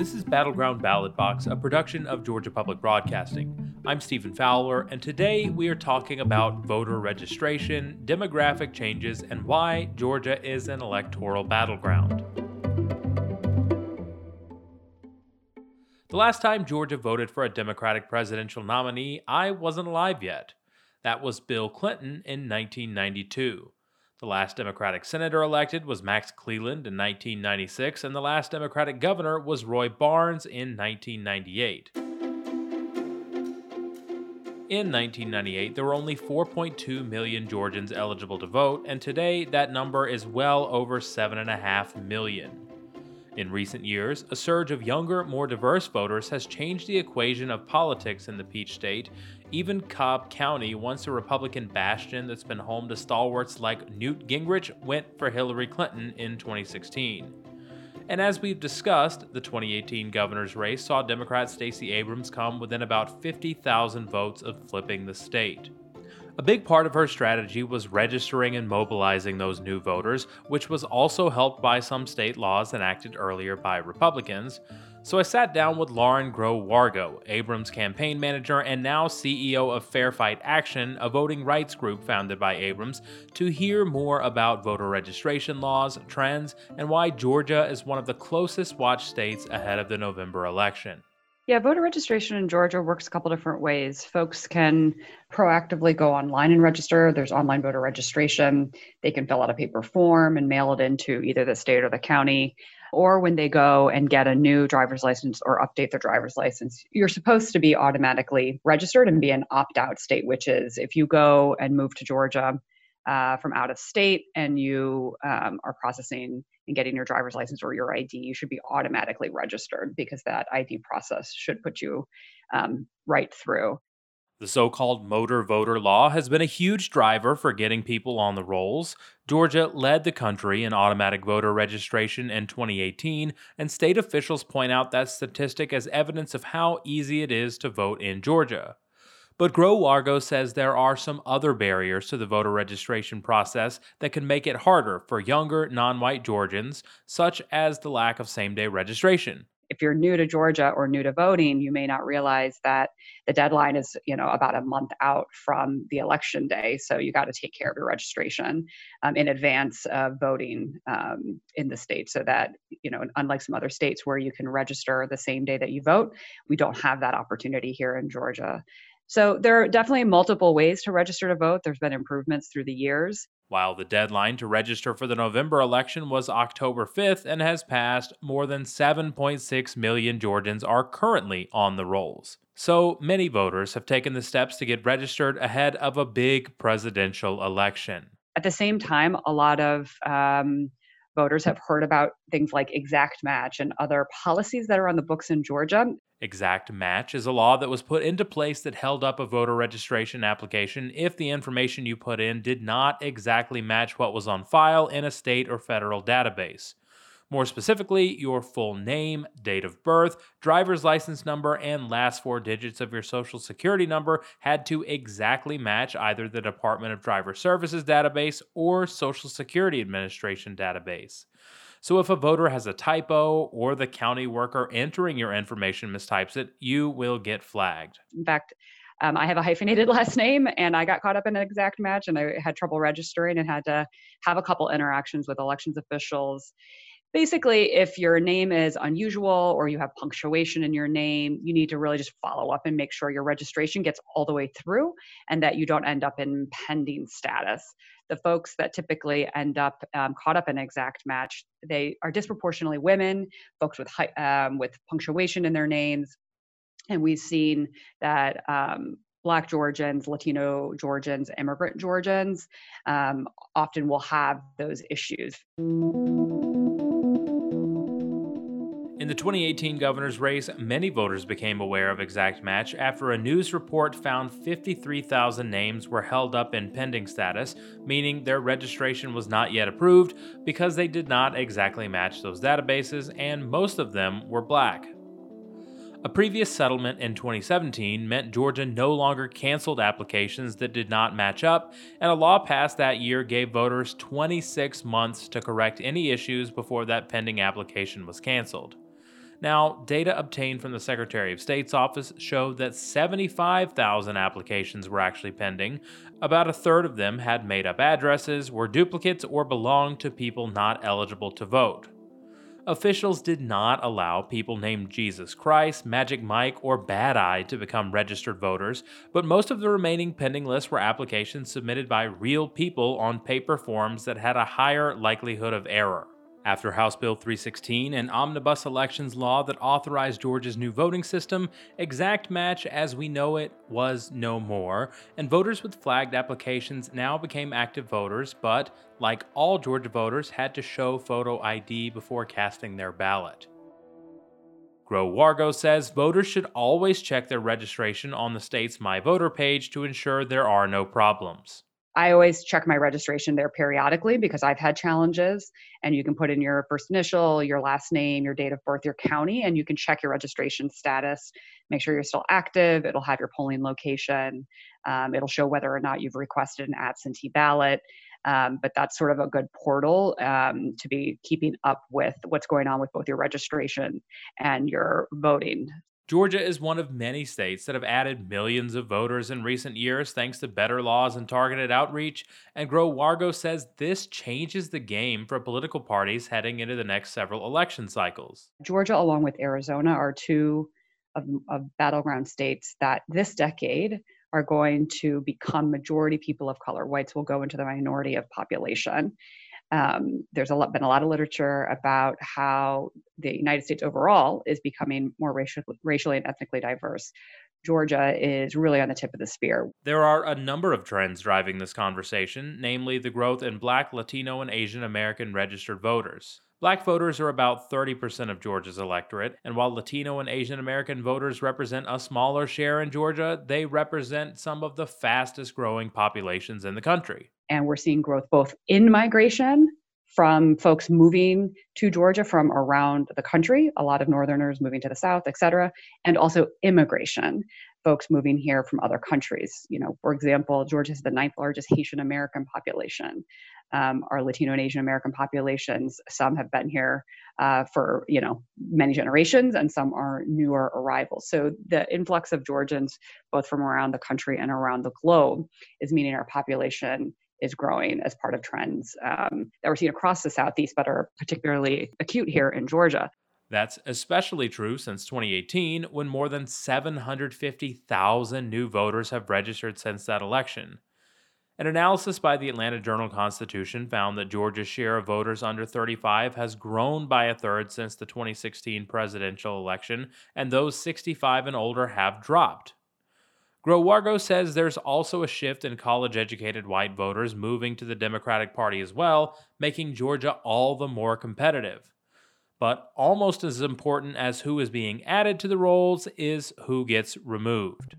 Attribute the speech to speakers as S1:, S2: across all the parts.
S1: this is Battleground Ballot Box, a production of Georgia Public Broadcasting. I'm Stephen Fowler, and today we are talking about voter registration, demographic changes, and why Georgia is an electoral battleground. The last time Georgia voted for a Democratic presidential nominee, I wasn't alive yet. That was Bill Clinton in 1992. The last Democratic senator elected was Max Cleland in 1996, and the last Democratic governor was Roy Barnes in 1998. In 1998, there were only 4.2 million Georgians eligible to vote, and today that number is well over 7.5 million. In recent years, a surge of younger, more diverse voters has changed the equation of politics in the Peach State even Cobb County, once a Republican bastion that's been home to stalwarts like Newt Gingrich, went for Hillary Clinton in 2016. And as we've discussed, the 2018 governor's race saw Democrat Stacey Abrams come within about 50,000 votes of flipping the state. A big part of her strategy was registering and mobilizing those new voters, which was also helped by some state laws enacted earlier by Republicans, so I sat down with Lauren Groh Wargo, Abrams' campaign manager and now CEO of Fair Fight Action, a voting rights group founded by Abrams, to hear more about voter registration laws, trends, and why Georgia is one of the closest watch states ahead of the November election.
S2: Yeah, voter registration in Georgia works a couple different ways. Folks can proactively go online and register. There's online voter registration. They can fill out a paper form and mail it into either the state or the county or when they go and get a new driver's license or update their driver's license, you're supposed to be automatically registered and be an opt out state, which is if you go and move to Georgia uh, from out of state and you um, are processing and getting your driver's license or your ID, you should be automatically registered because that ID process should put you um, right through.
S1: The so called motor voter law has been a huge driver for getting people on the rolls. Georgia led the country in automatic voter registration in 2018, and state officials point out that statistic as evidence of how easy it is to vote in Georgia. But Groh Wargo says there are some other barriers to the voter registration process that can make it harder for younger, non white Georgians, such as the lack of same day registration
S2: if you're new to Georgia or new to voting, you may not realize that the deadline is, you know, about a month out from the election day. So you got to take care of your registration um, in advance of voting um, in the state, so that you know, unlike some other states where you can register the same day that you vote, we don't have that opportunity here in Georgia. So there are definitely multiple ways to register to vote. There's been improvements through the years.
S1: While the deadline to register for the November election was October 5th and has passed, more than 7.6 million Georgians are currently on the rolls. So many voters have taken the steps to get registered ahead of a big presidential election.
S2: At the same time, a lot of um, voters have heard about things like exact match and other policies that are on the books in Georgia
S1: Exact match is a law that was put into place that held up a voter registration application if the information you put in did not exactly match what was on file in a state or federal database. More specifically, your full name, date of birth, driver's license number, and last four digits of your social security number had to exactly match either the Department of Driver Services database or Social Security Administration database. So if a voter has a typo or the county worker entering your information mistypes it, you will get flagged.
S2: In fact, um, I have a hyphenated last name and I got caught up in an exact match and I had trouble registering and had to have a couple interactions with elections officials. Basically, if your name is unusual or you have punctuation in your name, you need to really just follow up and make sure your registration gets all the way through and that you don't end up in pending status the folks that typically end up um, caught up in exact match, they are disproportionately women, folks with um, with punctuation in their names, and we've seen that um, Black Georgians, Latino Georgians, immigrant Georgians um, often will have those issues.
S1: The 2018 governor's race, many voters became aware of exact match after a news report found 53,000 names were held up in pending status, meaning their registration was not yet approved because they did not exactly match those databases and most of them were black. A previous settlement in 2017 meant Georgia no longer canceled applications that did not match up, and a law passed that year gave voters 26 months to correct any issues before that pending application was canceled. Now, data obtained from the Secretary of State's office showed that 75,000 applications were actually pending. About a third of them had made up addresses, were duplicates, or belonged to people not eligible to vote. Officials did not allow people named Jesus Christ, Magic Mike, or Bad Eye to become registered voters, but most of the remaining pending lists were applications submitted by real people on paper forms that had a higher likelihood of error. After House Bill 316, an omnibus elections law that authorized Georgia's new voting system, exact match as we know it was no more, and voters with flagged applications now became active voters, but, like all Georgia voters, had to show photo ID before casting their ballot. Groh Wargo says voters should always check their registration on the state's My Voter page to ensure there are no problems.
S2: I always check my registration there periodically because I've had challenges and you can put in your first initial, your last name, your date of birth, your county, and you can check your registration status. Make sure you're still active. It'll have your polling location. Um, it'll show whether or not you've requested an absentee ballot. Um, but that's sort of a good portal um, to be keeping up with what's going on with both your registration and your voting.
S1: Georgia is one of many states that have added millions of voters in recent years thanks to better laws and targeted outreach, and Groh Wargo says this changes the game for political parties heading into the next several election cycles.
S2: Georgia, along with Arizona, are two of, of battleground states that this decade are going to become majority people of color. Whites will go into the minority of population. Um, there's a lot, been a lot of literature about how the United States overall is becoming more racial, racially and ethnically diverse. Georgia is really on the tip of the spear.
S1: There are a number of trends driving this conversation, namely the growth in Black, Latino, and Asian American registered voters. Black voters are about 30% of Georgia's electorate, and while Latino and Asian American voters represent a smaller share in Georgia, they represent some of the fastest growing populations in the country.
S2: And we're seeing growth both in migration from folks moving to Georgia from around the country, a lot of Northerners moving to the South, et cetera, and also immigration, folks moving here from other countries. You know, for example, Georgia is the ninth largest Haitian American population. Um, our Latino and Asian American populations, some have been here uh, for you know many generations, and some are newer arrivals. So the influx of Georgians, both from around the country and around the globe, is meaning our population is growing as part of trends um, that we're seeing across the Southeast, but are particularly acute here in Georgia.
S1: That's especially true since 2018, when more than 750,000 new voters have registered since that election. An analysis by the Atlanta Journal Constitution found that Georgia's share of voters under 35 has grown by a third since the 2016 presidential election, and those 65 and older have dropped. Groh Wargo says there's also a shift in college educated white voters moving to the Democratic Party as well, making Georgia all the more competitive. But almost as important as who is being added to the rolls is who gets removed.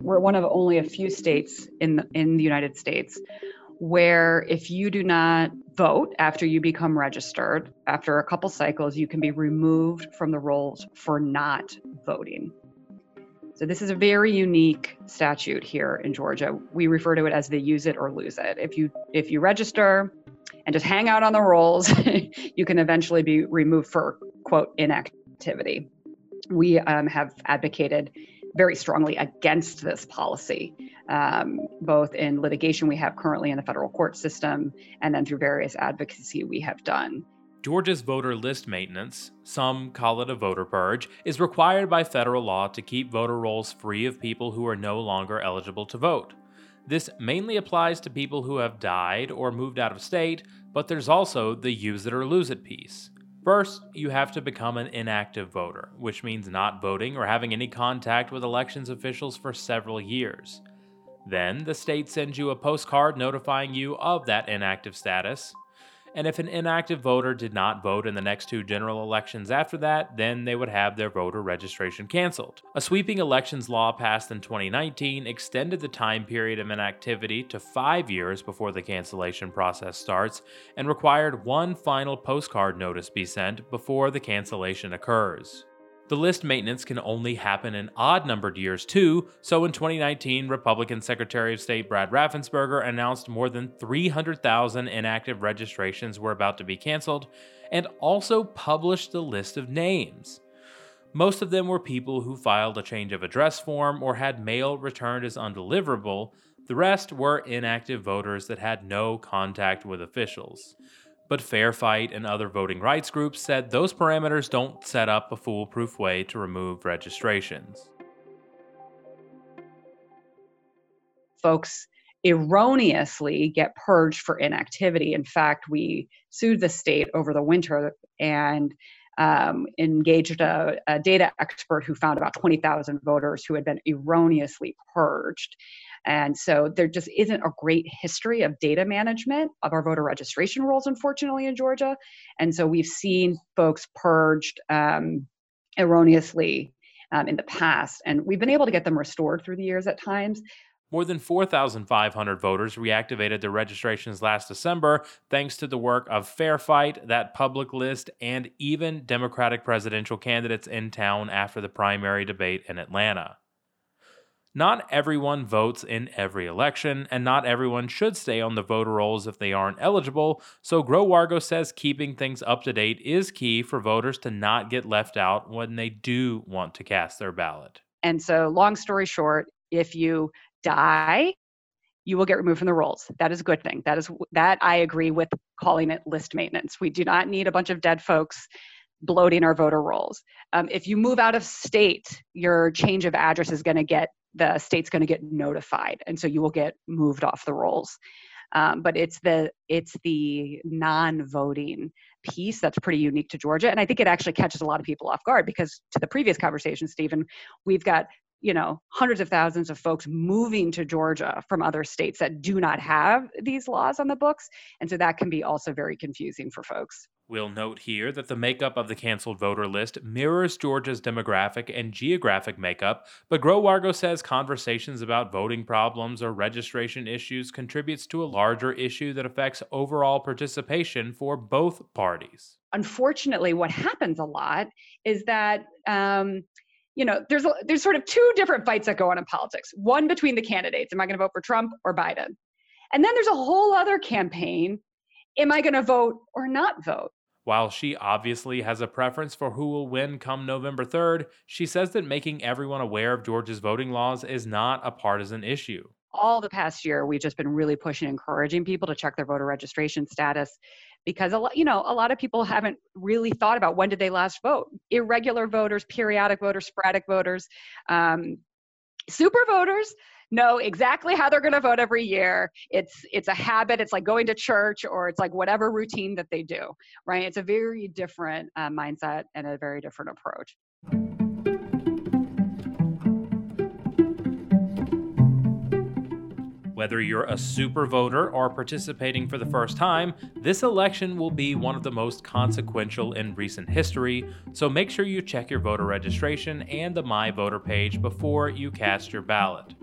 S2: We're one of only a few states in the, in the United States where if you do not vote after you become registered, after a couple cycles, you can be removed from the rolls for not voting. So this is a very unique statute here in Georgia. We refer to it as the use it or lose it. If you if you register and just hang out on the rolls, you can eventually be removed for quote inactivity. We um, have advocated very strongly against this policy, um, both in litigation we have currently in the federal court system and then through various advocacy we have done.
S1: Georgia's voter list maintenance, some call it a voter purge, is required by federal law to keep voter rolls free of people who are no longer eligible to vote. This mainly applies to people who have died or moved out of state, but there's also the use it or lose it piece. First, you have to become an inactive voter, which means not voting or having any contact with elections officials for several years. Then, the state sends you a postcard notifying you of that inactive status, and if an inactive voter did not vote in the next two general elections after that, then they would have their voter registration canceled. A sweeping elections law passed in 2019 extended the time period of inactivity to five years before the cancellation process starts and required one final postcard notice be sent before the cancellation occurs. The list maintenance can only happen in odd numbered years, too. So in 2019, Republican Secretary of State Brad Raffensperger announced more than 300,000 inactive registrations were about to be canceled and also published the list of names. Most of them were people who filed a change of address form or had mail returned as undeliverable. The rest were inactive voters that had no contact with officials but Fair Fight and other voting rights groups said those parameters don't set up a foolproof way to remove registrations.
S2: Folks erroneously get purged for inactivity. In fact, we sued the state over the winter and um, engaged a, a, data expert who found about 20,000 voters who had been erroneously purged. And so there just isn't a great history of data management of our voter registration rolls, unfortunately, in Georgia. And so we've seen folks purged um, erroneously um, in the past, and we've been able to get them restored through the years at times.
S1: More than 4,500 voters reactivated their registrations last December thanks to the work of Fair Fight, that public list, and even Democratic presidential candidates in town after the primary debate in Atlanta. Not everyone votes in every election, and not everyone should stay on the voter rolls if they aren't eligible, so Groh Wargo says keeping things up to date is key for voters to not get left out when they do want to cast their ballot.
S2: And so, long story short, if you die, you will get removed from the rolls. That is a good thing. That is that I agree with calling it list maintenance. We do not need a bunch of dead folks bloating our voter rolls. Um, if you move out of state, your change of address is going to get the state's going to get notified, and so you will get moved off the rolls. Um, but it's the it's the non-voting piece that's pretty unique to Georgia, and I think it actually catches a lot of people off guard because to the previous conversation, Stephen, we've got you know hundreds of thousands of folks moving to Georgia from other states that do not have these laws on the books, and so that can be also very confusing for folks.
S1: We'll note here that the makeup of the canceled voter list mirrors Georgia's demographic and geographic makeup, but Groh Wargo says conversations about voting problems or registration issues contributes to a larger issue that affects overall participation for both parties.
S2: Unfortunately, what happens a lot is that um, you know there's a, there's sort of two different fights that go on in politics. One between the candidates: Am I going to vote for Trump or Biden? And then there's a whole other campaign am I going to vote or not vote?
S1: While she obviously has a preference for who will win come November 3rd, she says that making everyone aware of Georgia's voting laws is not a partisan issue.
S2: All the past year, we've just been really pushing, encouraging people to check their voter registration status because a lot, you know, a lot of people haven't really thought about when did they last vote. Irregular voters, periodic voters, sporadic voters, um, super voters know exactly how they're going to vote every year. It's it's a habit. It's like going to church or it's like whatever routine that they do, right? It's a very different uh, mindset and a very different approach.
S1: Whether you're a super voter or participating for the first time, this election will be one of the most consequential in recent history, so make sure you check your voter registration and the My Voter page before you cast your ballot.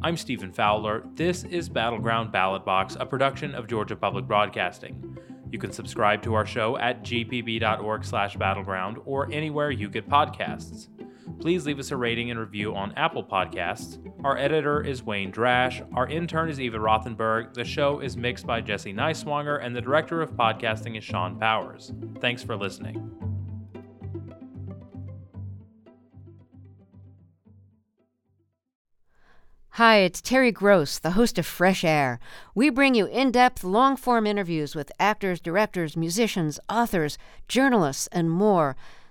S1: I'm Stephen Fowler. This is Battleground Ballot Box, a production of Georgia Public Broadcasting. You can subscribe to our show at gpb.org/battleground or anywhere you get podcasts. Please leave us a rating and review on Apple Podcasts. Our editor is Wayne Drash. Our intern is Eva Rothenberg. The show is mixed by Jesse Neiswanger, and the director of podcasting is Sean Powers. Thanks for listening.
S3: Hi, it's Terry Gross, the host of Fresh Air. We bring you in depth, long form interviews with actors, directors, musicians, authors, journalists, and more.